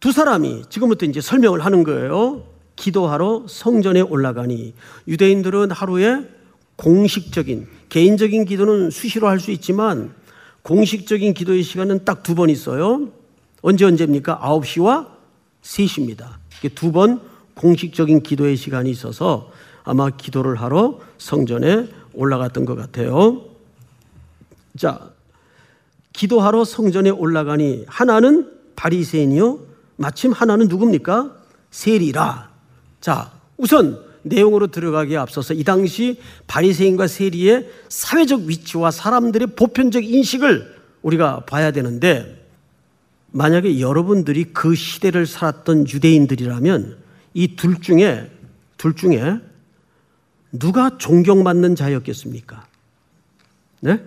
두 사람이 지금부터 이제 설명을 하는 거예요. 기도하러 성전에 올라가니 유대인들은 하루에 공식적인 개인적인 기도는 수시로 할 수 있지만 공식적인 기도의 시간은 딱 두 번 있어요. 언제 언제입니까? 9시와 3시입니다. 두 번 공식적인 기도의 시간이 있어서 아마 기도를 하러 성전에 올라갔던 것 같아요. 자, 기도하러 성전에 올라가니 하나는 바리새인이요. 마침 하나는 누굽니까? 세리라. 자, 우선 내용으로 들어가기에 앞서서 이 당시 바리새인과 세리의 사회적 위치와 사람들의 보편적 인식을 우리가 봐야 되는데 만약에 여러분들이 그 시대를 살았던 유대인들이라면 이 둘 중에 둘 중에 누가 존경받는 자였겠습니까? 네?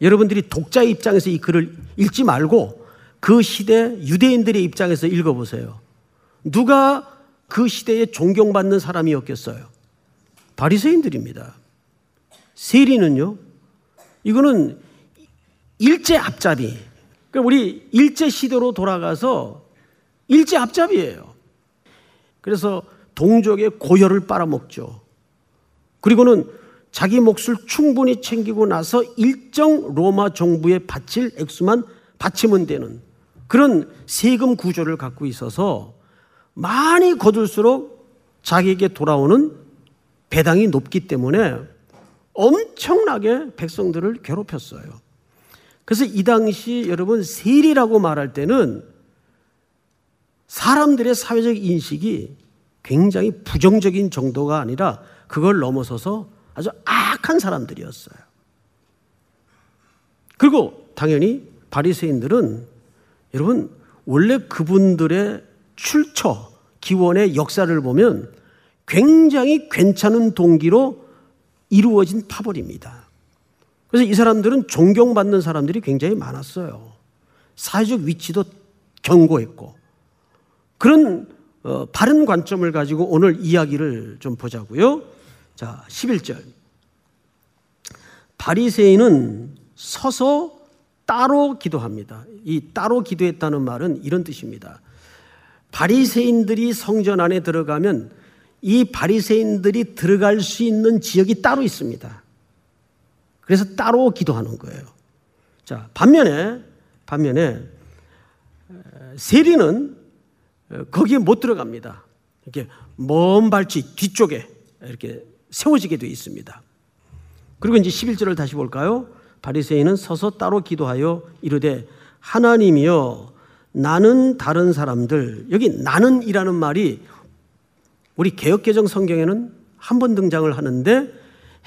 여러분들이 독자의 입장에서 이 글을 읽지 말고 그 시대 유대인들의 입장에서 읽어보세요. 누가 그 시대에 존경받는 사람이었겠어요? 바리새인들입니다. 세리는요? 이거는 일제 앞잡이. 그러니까 우리 일제 시대로 돌아가서 일제 앞잡이에요. 그래서 동족의 고열을 빨아먹죠. 그리고는 자기 몫을 충분히 챙기고 나서 일정 로마 정부에 바칠 액수만 바치면 되는 그런 세금 구조를 갖고 있어서 많이 거둘수록 자기에게 돌아오는 배당이 높기 때문에 엄청나게 백성들을 괴롭혔어요. 그래서 이 당시 여러분 세리라고 말할 때는 사람들의 사회적 인식이 굉장히 부정적인 정도가 아니라 그걸 넘어서서 아주 악한 사람들이었어요. 그리고 당연히 바리새인들은 여러분 원래 그분들의 출처 기원의 역사를 보면 굉장히 괜찮은 동기로 이루어진 파벌입니다. 그래서 이 사람들은 존경받는 사람들이 굉장히 많았어요. 사회적 위치도 경고했고 그런 어, 바른 관점을 가지고 오늘 이야기를 좀 보자고요. 자, 11절. 바리새인은 서서 따로 기도합니다. 이 따로 기도했다는 말은 이런 뜻입니다. 바리새인들이 성전 안에 들어가면 이 바리새인들이 들어갈 수 있는 지역이 따로 있습니다. 그래서 따로 기도하는 거예요. 자, 반면에 반면에 세리는 거기에 못 들어갑니다. 이렇게 먼 발치 뒤쪽에 이렇게 세워지게 되어 있습니다. 그리고 이제 11절을 다시 볼까요? 바리새인은 서서 따로 기도하여 이르되 하나님이여 나는 다른 사람들 여기 나는이라는 말이 우리 개혁개정 성경에는 한 번 등장을 하는데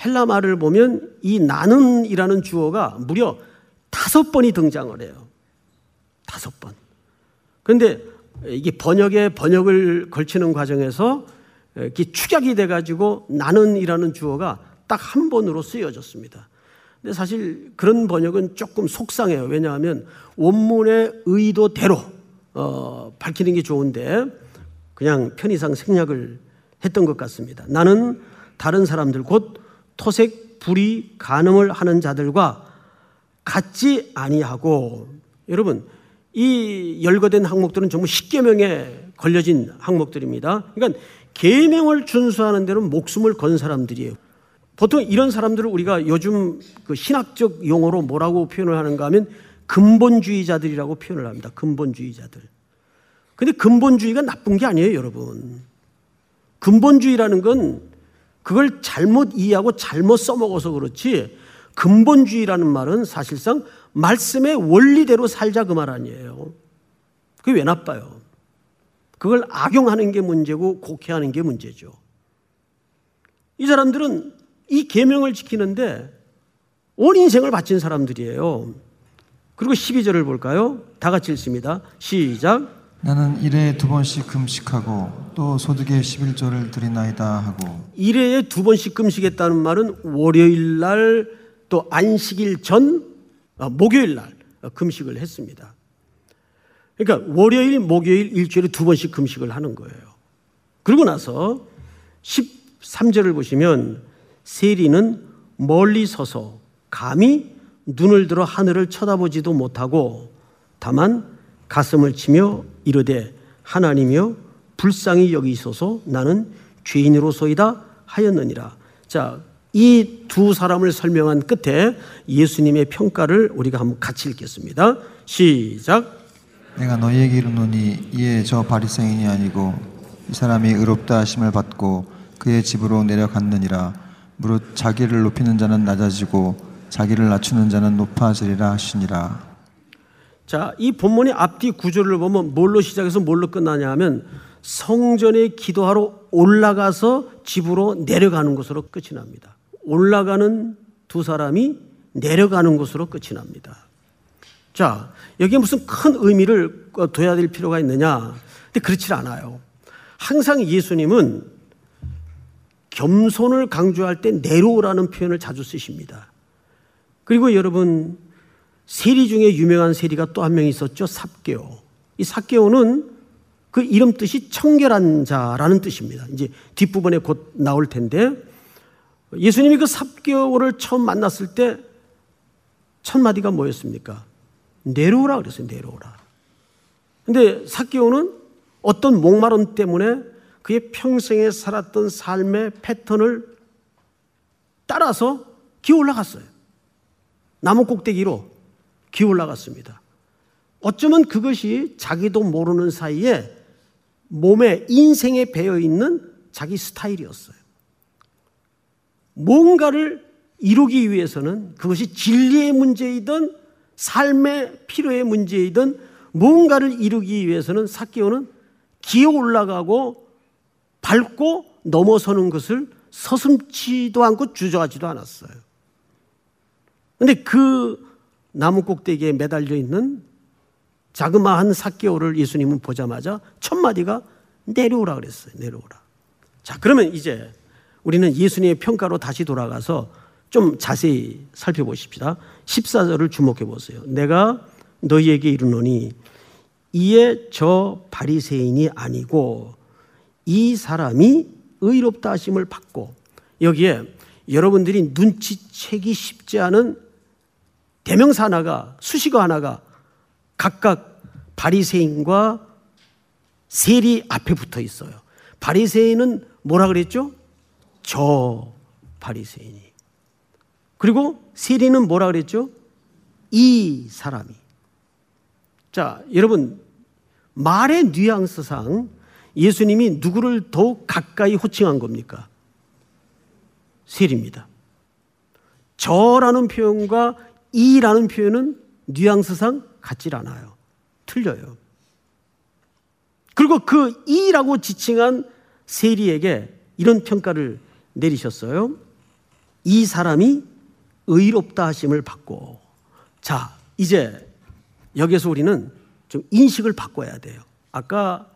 헬라 말을 보면 이 나는이라는 주어가 무려 다섯 번이 등장을 해요. 다섯 번. 그런데 이게 번역에 번역을 걸치는 과정에서 이렇게 축약이 돼가지고 나는이라는 주어가 딱 한 번으로 쓰여졌습니다. 근데 사실 그런 번역은 조금 속상해요. 왜냐하면 원문의 의도대로 어, 밝히는 게 좋은데 그냥 편의상 생략을 했던 것 같습니다. 나는 다른 사람들 곧 토색 불이 간음을 하는 자들과 같지 아니하고 여러분 이 열거된 항목들은 전부 십계명에 걸려진 항목들입니다. 그러니까 계명을 준수하는 데는 목숨을 건 사람들이에요. 보통 이런 사람들을 우리가 요즘 그 신학적 용어로 뭐라고 표현을 하는가 하면 근본주의자들이라고 표현을 합니다. 근본주의자들. 근데 근본주의가 나쁜 게 아니에요, 여러분. 근본주의라는 건 그걸 잘못 이해하고 잘못 써먹어서 그렇지 근본주의라는 말은 사실상 말씀의 원리대로 살자 그 말 아니에요. 그게 왜 나빠요? 그걸 악용하는 게 문제고 곡해하는 게 문제죠. 이 사람들은 이 계명을 지키는데 온 인생을 바친 사람들이에요. 그리고 12절을 볼까요? 다 같이 읽습니다. 시작. 나는 일에 두 번씩 금식하고 또 소득의 11조를 드리나이다 하고 일회에 두 번씩 금식했다는 말은 월요일 날 또 안식일 전 아, 목요일 날 금식을 했습니다. 그러니까 월요일, 목요일 일주일에 두 번씩 금식을 하는 거예요. 그러고 나서 13절을 보시면 세리는 멀리 서서 감히 눈을 들어 하늘을 쳐다보지도 못하고 다만 가슴을 치며 이르되 하나님이여 불쌍히 여기소서 나는 죄인으로소이다 하였느니라. 자, 이 두 사람을 설명한 끝에 예수님의 평가를 우리가 한번 같이 읽겠습니다. 시작. 내가 너희에게 이르노니 이에 저 바리새인이 아니고 이 사람이 의롭다 하심을 받고 그의 집으로 내려갔느니라 무릇 자기를 높이는 자는 낮아지고 자기를 낮추는 자는 높아지리라 하시니라 자, 이 본문의 앞뒤 구조를 보면 뭘로 시작해서 뭘로 끝나냐 하면 성전에 기도하러 올라가서 집으로 내려가는 것으로 끝이 납니다. 올라가는 두 사람이 내려가는 것으로 끝이 납니다. 자, 여기에 무슨 큰 의미를 둬야 될 필요가 있느냐? 근데 그렇지 않아요. 항상 예수님은 겸손을 강조할 때 내려오라는 표현을 자주 쓰십니다. 그리고 여러분 세리 중에 유명한 세리가 또 한 명 있었죠. 삽개오. 이 삽개오는 그 이름 뜻이 청결한 자라는 뜻입니다. 이제 뒷부분에 곧 나올 텐데 예수님이 그 삽개오를 처음 만났을 때 첫 마디가 뭐였습니까? 내려오라 그랬어요. 내려오라. 근데 삽개오는 어떤 목마름 때문에 그의 평생에 살았던 삶의 패턴을 따라서 기어 올라갔어요. 나무 꼭대기로 기어 올라갔습니다. 어쩌면 그것이 자기도 모르는 사이에 몸에 인생에 배어 있는 자기 스타일이었어요. 뭔가를 이루기 위해서는 그것이 진리의 문제이든 삶의 필요의 문제이든 뭔가를 이루기 위해서는 사개오는 기어 올라가고 밟고 넘어서는 것을 서슴지도 않고 주저하지도 않았어요. 근데 그 나무 꼭대기에 매달려 있는 자그마한 사개오를 예수님은 보자마자 첫 마디가 내려오라 그랬어요. 내려오라. 자, 그러면 이제 우리는 예수님의 평가로 다시 돌아가서 좀 자세히 살펴보십시다. 14절을 주목해 보세요. 내가 너희에게 이르노니 이에 저 바리새인이 아니고 이 사람이 의롭다 하심을 받고 여기에 여러분들이 눈치채기 쉽지 않은 대명사 하나가 수식어 하나가 각각 바리새인과 세리 앞에 붙어 있어요. 바리새인은 뭐라 그랬죠? 저 바리새인이. 그리고 세리는 뭐라 그랬죠? 이 사람이. 자, 여러분 말의 뉘앙스상 예수님이 누구를 더욱 가까이 호칭한 겁니까? 세리입니다. 저라는 표현과 이라는 표현은 뉘앙스상 같질 않아요. 틀려요. 그리고 그 이라고 지칭한 세리에게 이런 평가를 내리셨어요. 이 사람이 의롭다 하심을 받고 자, 이제 여기서 우리는 좀 인식을 바꿔야 돼요. 아까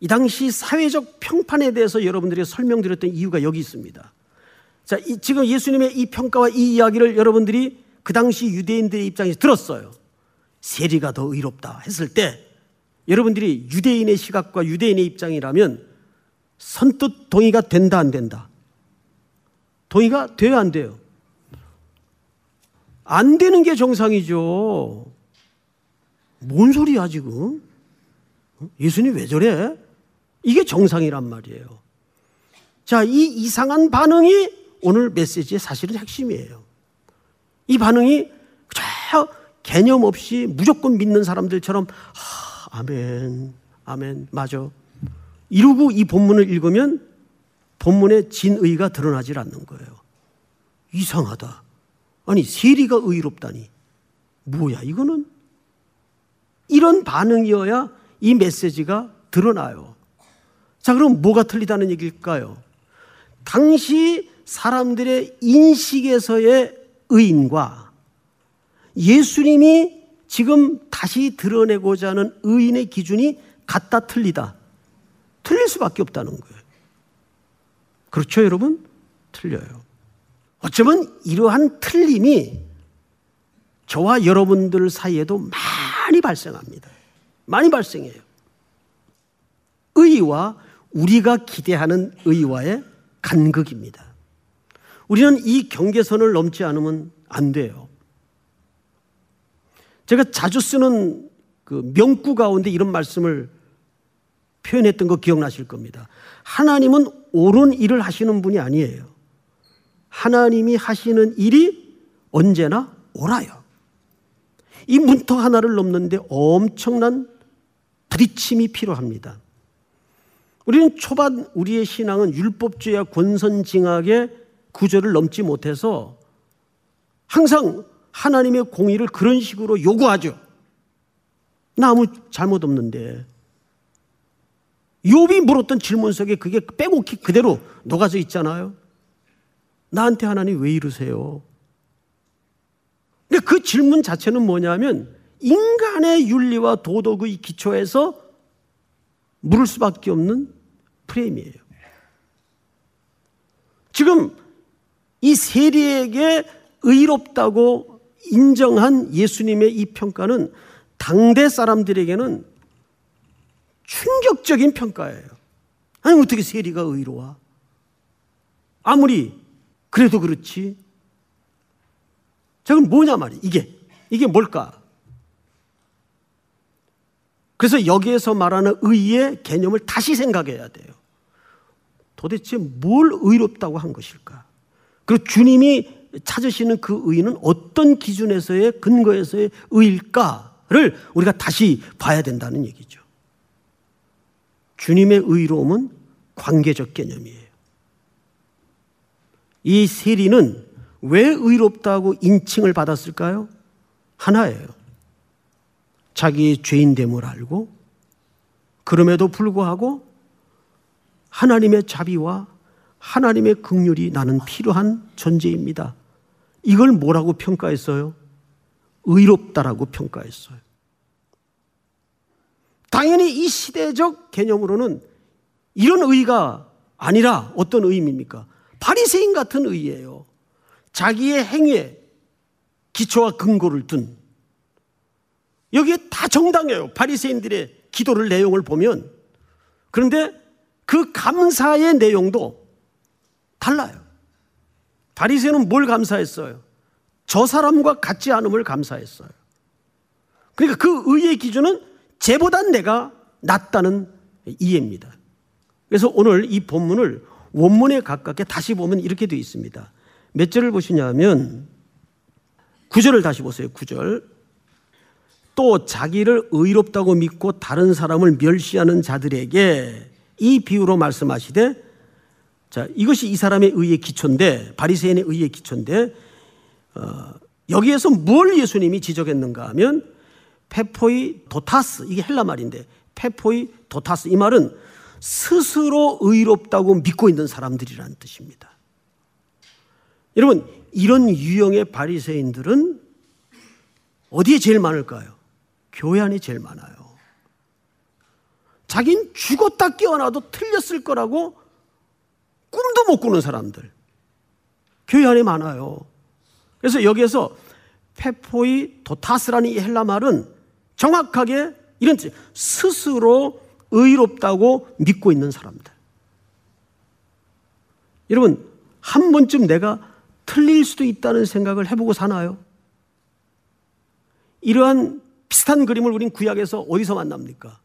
이 당시 사회적 평판에 대해서 여러분들이 설명드렸던 이유가 여기 있습니다. 자, 이- 지금 예수님의 이 평가와 이 이야기를 여러분들이 그 당시 유대인들의 입장에서 들었어요. 세리가 더 의롭다 했을 때 여러분들이 유대인의 시각과 유대인의 입장이라면 선뜻 동의가 된다 안 된다. 동의가 돼요 안 돼요? 안 되는 게 정상이죠. 뭔 소리야 지금? 어? 예수님 왜 저래? 이게 정상이란 말이에요. 자, 이 이상한 반응이 오늘 메시지의 사실은 핵심이에요. 이 반응이 그저 개념 없이 무조건 믿는 사람들처럼 하, 아멘, 아멘, 맞아. 이러고 이 본문을 읽으면 본문의 진의가 드러나질 않는 거예요. 이상하다. 아니, 세리가 의롭다니. 뭐야, 이거는? 이런 반응이어야 이 메시지가 드러나요. 자, 그럼 뭐가 틀리다는 얘기일까요? 당시 사람들의 인식에서의 의인과 예수님이 지금 다시 드러내고자 하는 의인의 기준이 같다 틀리다. 틀릴 수밖에 없다는 거예요. 그렇죠, 여러분? 틀려요. 어쩌면 이러한 틀림이 저와 여러분들 사이에도 많이 발생합니다. 많이 발생해요. 의와 우리가 기대하는 의와의 간극입니다. 우리는 이 경계선을 넘지 않으면 안 돼요. 제가 자주 쓰는 그 명구 가운데 이런 말씀을 표현했던 거 기억나실 겁니다. 하나님은 옳은 일을 하시는 분이 아니에요. 하나님이 하시는 일이 언제나 옳아요. 이 문턱 하나를 넘는데 엄청난 부딪힘이 필요합니다. 우리는 초반 우리의 신앙은 율법주의와 권선징악의 구조를 넘지 못해서 항상 하나님의 공의를 그런 식으로 요구하죠. 나 아무 잘못 없는데. 욥이 물었던 질문 속에 그게 빼곡히 그대로 녹아져 있잖아요. 나한테 하나님 왜 이러세요? 근데 그 질문 자체는 뭐냐면 인간의 윤리와 도덕의 기초에서 물을 수밖에 없는 프레임이에요. 지금 이 세리에게 의롭다고 인정한 예수님의 이 평가는 당대 사람들에게는 충격적인 평가예요. 아니, 어떻게 세리가 의로워? 아무리 그래도 그렇지. 자, 그럼 뭐냐 말이야, 이게. 이게 뭘까? 그래서 여기에서 말하는 의의 개념을 다시 생각해야 돼요. 도대체 뭘 의롭다고 한 것일까? 그리고 주님이 찾으시는 그 의는 어떤 기준에서의 근거에서의 의일까를 우리가 다시 봐야 된다는 얘기죠. 주님의 의로움은 관계적 개념이에요. 이 세리는 왜 의롭다고 인칭을 받았을까요? 하나예요. 자기의 죄인됨을 알고 그럼에도 불구하고 하나님의 자비와 하나님의 긍휼이 나는 필요한 존재입니다. 이걸 뭐라고 평가했어요? 의롭다라고 평가했어요. 당연히 이 시대적 개념으로는 이런 의가 아니라 어떤 의입니까? 바리새인 같은 의예요. 자기의 행위에 기초와 근거를 둔 여기에 다 정당해요. 바리새인들의 기도를 내용을 보면 그런데 그 감사의 내용도 달라요. 바리새인은 뭘 감사했어요? 저 사람과 같지 않음을 감사했어요. 그러니까 그 의의 기준은 쟤보다 내가 낫다는 이해입니다. 그래서 오늘 이 본문을 원문에 가깝게 다시 보면 이렇게 되어 있습니다. 몇 절을 보시냐면 9절을 다시 보세요. 9절. 또 자기를 의롭다고 믿고 다른 사람을 멸시하는 자들에게 이 비유로 말씀하시되 자 이것이 이 사람의 의의 기초인데 바리새인의 의의 기초인데 어, 여기에서 뭘 예수님이 지적했는가 하면 페포이 도타스 이게 헬라 말인데 페포이 도타스 이 말은 스스로 의롭다고 믿고 있는 사람들이라는 뜻입니다. 여러분 이런 유형의 바리새인들은 어디에 제일 많을까요? 안에 제일 많아요. 자긴 죽었다 깨어나도 틀렸을 거라고 꿈도 못 꾸는 사람들. 안에 많아요. 그래서 여기에서 페포이 도타스라는 이 헬라 말은 정확하게 이런 뜻, 스스로 의롭다고 믿고 있는 사람들. 여러분, 한 번쯤 내가 틀릴 수도 있다는 생각을 해보고 사나요? 이러한 비슷한 그림을 우린 구약에서 어디서 만납니까?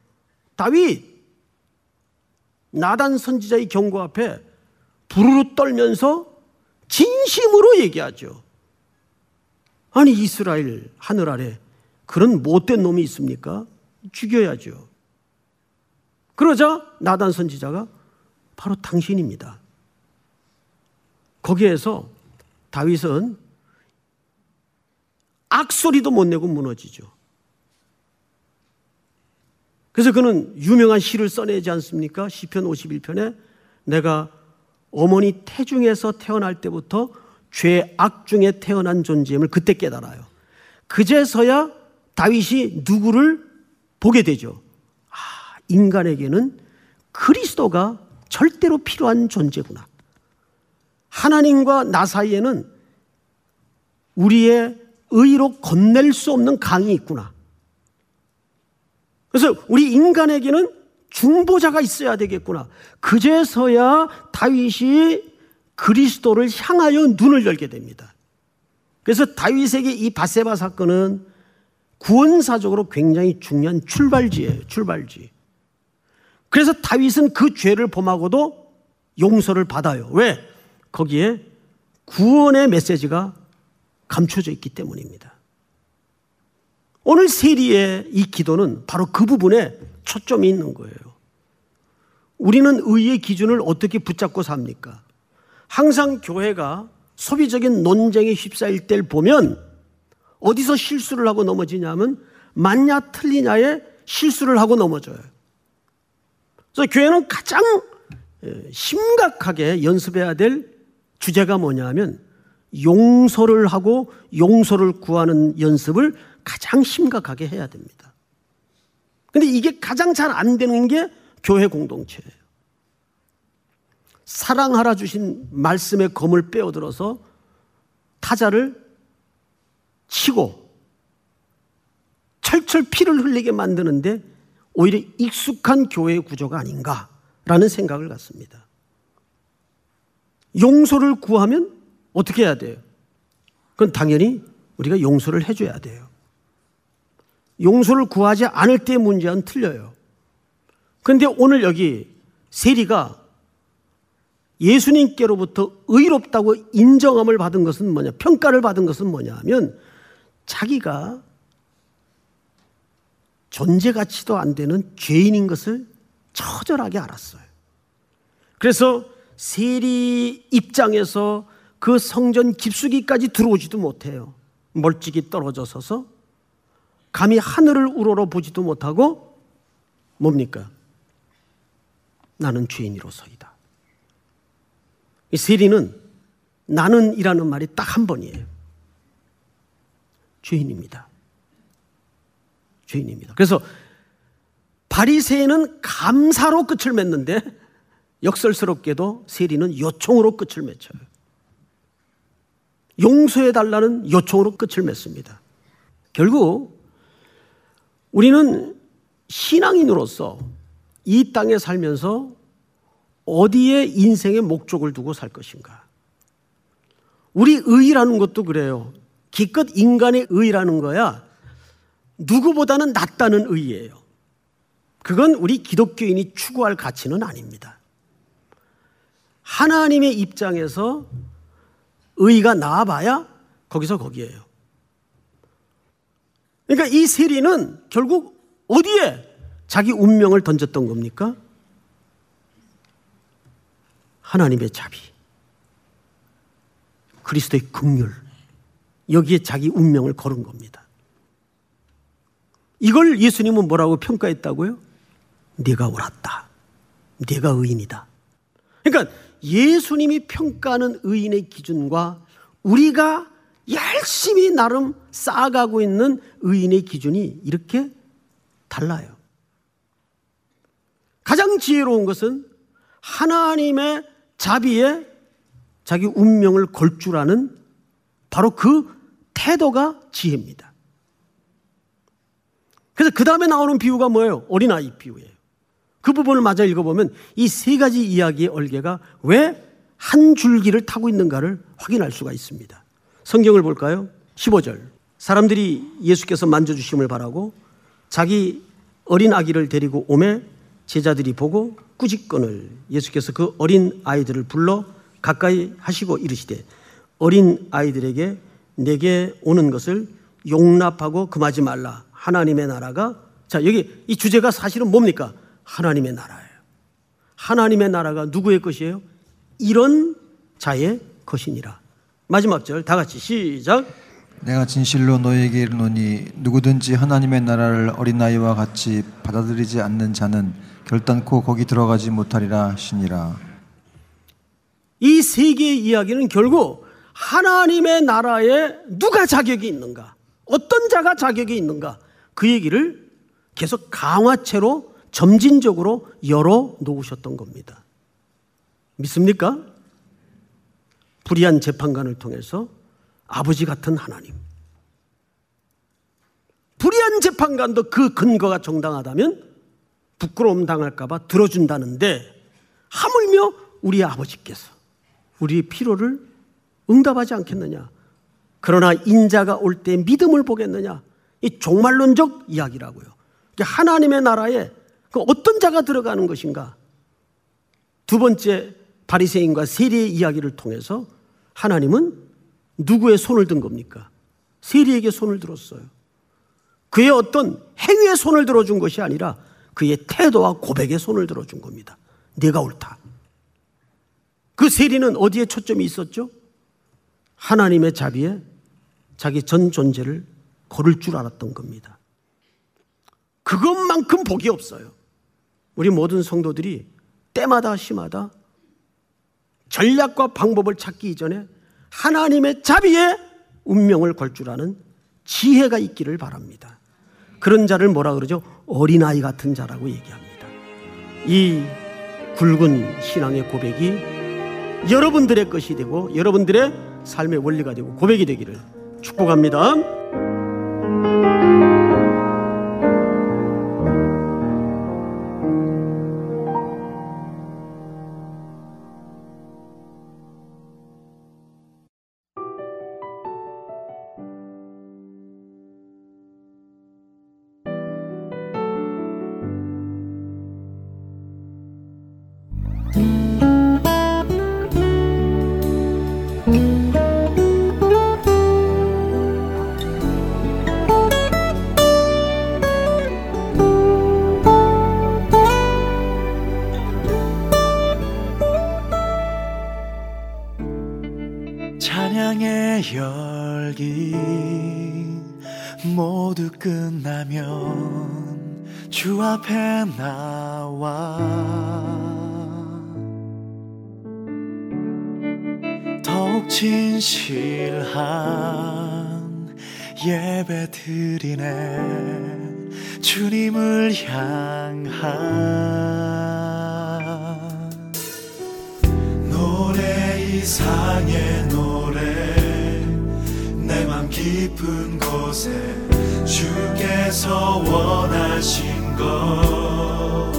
다윗! 나단 선지자의 경고 앞에 부르르 떨면서 진심으로 얘기하죠. 아니, 이스라엘 하늘 아래 그런 못된 놈이 있습니까? 죽여야죠. 그러자 나단 선지자가 바로 당신입니다. 거기에서 다윗은 악소리도 못 내고 무너지죠. 그래서 그는 유명한 시를 써내지 않습니까? 시편 51편에 내가 어머니 태중에서 태어날 때부터 죄악 중에 태어난 존재임을 그때 깨달아요. 그제서야 다윗이 누구를 보게 되죠. 아, 인간에게는 그리스도가 절대로 필요한 존재구나. 하나님과 나 사이에는 우리의 의로 건넬 수 없는 강이 있구나. 그래서 우리 인간에게는 중보자가 있어야 되겠구나. 그제서야 다윗이 그리스도를 향하여 눈을 열게 됩니다. 그래서 다윗에게 이 바세바 사건은 구원사적으로 굉장히 중요한 출발지예요. 출발지. 그래서 다윗은 그 죄를 범하고도 용서를 받아요. 왜? 거기에 구원의 메시지가 감춰져 있기 때문입니다. 오늘 세리의 이 기도는 바로 그 부분에 초점이 있는 거예요. 우리는 의의 기준을 어떻게 붙잡고 삽니까? 항상 교회가 소비적인 논쟁에 휩싸일 때를 보면 어디서 실수를 하고 넘어지냐면 맞냐 틀리냐에 실수를 하고 넘어져요. 그래서 교회는 가장 심각하게 연습해야 될 주제가 뭐냐면 용서를 하고 용서를 구하는 연습을 가장 심각하게 해야 됩니다. 근데 이게 가장 잘 안 되는 게 교회 공동체예요. 사랑하라 주신 말씀의 검을 빼어들어서 타자를 치고 철철 피를 흘리게 만드는데 오히려 익숙한 교회의 구조가 아닌가라는 생각을 갖습니다. 용서를 구하면 어떻게 해야 돼요? 그건 당연히 우리가 용서를 해줘야 돼요. 용서를 구하지 않을 때의 문제는 틀려요. 그런데 오늘 여기 세리가 예수님께로부터 의롭다고 인정함을 받은 것은 뭐냐, 평가를 받은 것은 뭐냐 하면 자기가 존재 가치도 안 되는 죄인인 것을 처절하게 알았어요. 그래서 세리 입장에서 그 성전 깊숙이까지 들어오지도 못해요. 멀찍이 떨어져 서서 감히 하늘을 우러러 보지도 못하고 뭡니까? 나는 죄인이로서이다. 이 세리는 나는이라는 말이 딱 한 번이에요. 죄인입니다. 죄인입니다. 그래서 바리새인은 감사로 끝을 맺는데 역설스럽게도 세리는 요청으로 끝을 맺어요. 용서해 달라는 요청으로 끝을 맺습니다. 결국 우리는 신앙인으로서 이 땅에 살면서 어디에 인생의 목적을 두고 살 것인가? 우리 의라는 것도 그래요. 기껏 인간의 의라는 거야. 누구보다는 낫다는 의예요. 그건 우리 기독교인이 추구할 가치는 아닙니다. 하나님의 입장에서 의가 나와봐야 거기서 거기에요. 그러니까 이 세리는 결국 어디에 자기 운명을 던졌던 겁니까? 하나님의 자비, 그리스도의 긍휼, 여기에 자기 운명을 걸은 겁니다. 이걸 예수님은 뭐라고 평가했다고요? 네가 옳았다. 네가 의인이다. 그러니까 예수님이 평가하는 의인의 기준과 우리가 열심히 나름 쌓아가고 있는 의인의 기준이 이렇게 달라요. 가장 지혜로운 것은 하나님의 자비에 자기 운명을 걸 줄 아는 바로 그 태도가 지혜입니다. 그래서 그 다음에 나오는 비유가 뭐예요? 어린아이 비유예요. 그 부분을 마저 읽어보면 이 세 가지 이야기의 얼개가 왜 한 줄기를 타고 있는가를 확인할 수가 있습니다. 성경을 볼까요? 15절. 사람들이 예수께서 만져주심을 바라고 자기 어린 아기를 데리고 오매 제자들이 보고 꾸짖건을 예수께서 그 어린 아이들을 불러 가까이 하시고 이르시되 어린 아이들에게 내게 오는 것을 용납하고 금하지 말라. 하나님의 나라가 자 여기 이 주제가 사실은 뭡니까? 하나님의 나라예요. 하나님의 나라가 누구의 것이에요? 이런 자의 것이니라. 마지막 절 다 같이 시작. 내가 진실로 너에게 이르노니 누구든지 하나님의 나라를 어린아이와 같이 받아들이지 않는 자는 결단코 거기 들어가지 못하리라 하시니라. 이 세 개의 이야기는 결국 하나님의 나라에 누가 자격이 있는가? 어떤 자가 자격이 있는가? 그 얘기를 계속 강화체로 점진적으로 열어 놓으셨던 겁니다. 믿습니까? 불의한 재판관을 통해서 아버지 같은 하나님. 불의한 재판관도 그 근거가 정당하다면 부끄러움 당할까봐 들어준다는데 하물며 우리 아버지께서 우리의 필요를 응답하지 않겠느냐. 그러나 인자가 올 때 믿음을 보겠느냐. 이 종말론적 이야기라고요. 하나님의 나라에 그 어떤 자가 들어가는 것인가? 두 번째 바리새인과 세리의 이야기를 통해서 하나님은 누구의 손을 든 겁니까? 세리에게 손을 들었어요. 그의 어떤 행위에 손을 들어준 것이 아니라 그의 태도와 고백에 손을 들어준 겁니다. 내가 옳다. 그 세리는 어디에 초점이 있었죠? 하나님의 자비에 자기 전 존재를 걸을 줄 알았던 겁니다. 그것만큼 복이 없어요. 우리 모든 성도들이 때마다 심하다 전략과 방법을 찾기 이전에 하나님의 자비에 운명을 걸 줄 아는 지혜가 있기를 바랍니다. 그런 자를 뭐라 그러죠? 어린아이 같은 자라고 얘기합니다. 이 굵은 신앙의 고백이 여러분들의 것이 되고 여러분들의 삶의 원리가 되고 고백이 되기를 축복합니다. 찬양의 열기 모두 끝나면 주 앞에 나와. 더욱 진실한 예배 드리네. 주님을 향한 이상의 노래. 내 맘 깊은 곳에 주께서 원하신 것.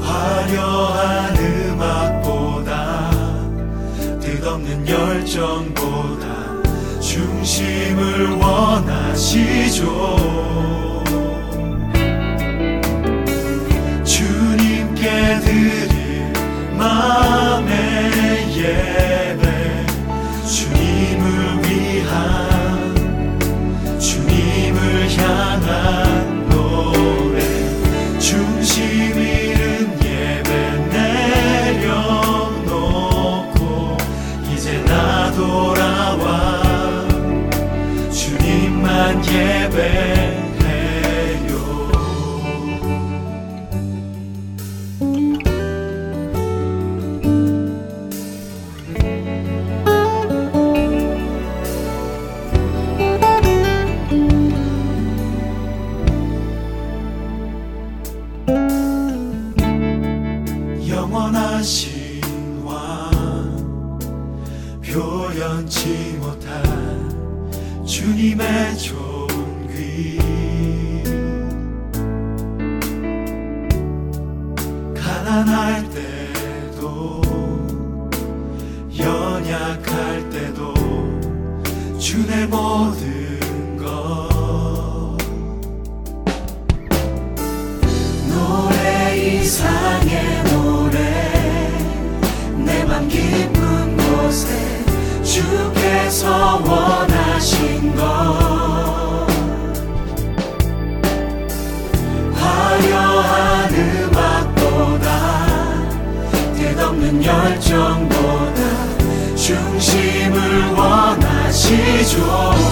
화려한 음악보다 뜻없는 열정보다 중심을 원하시죠. 주님께 드 릴 마음의 예배. 주님을 위한 주님을 향한 원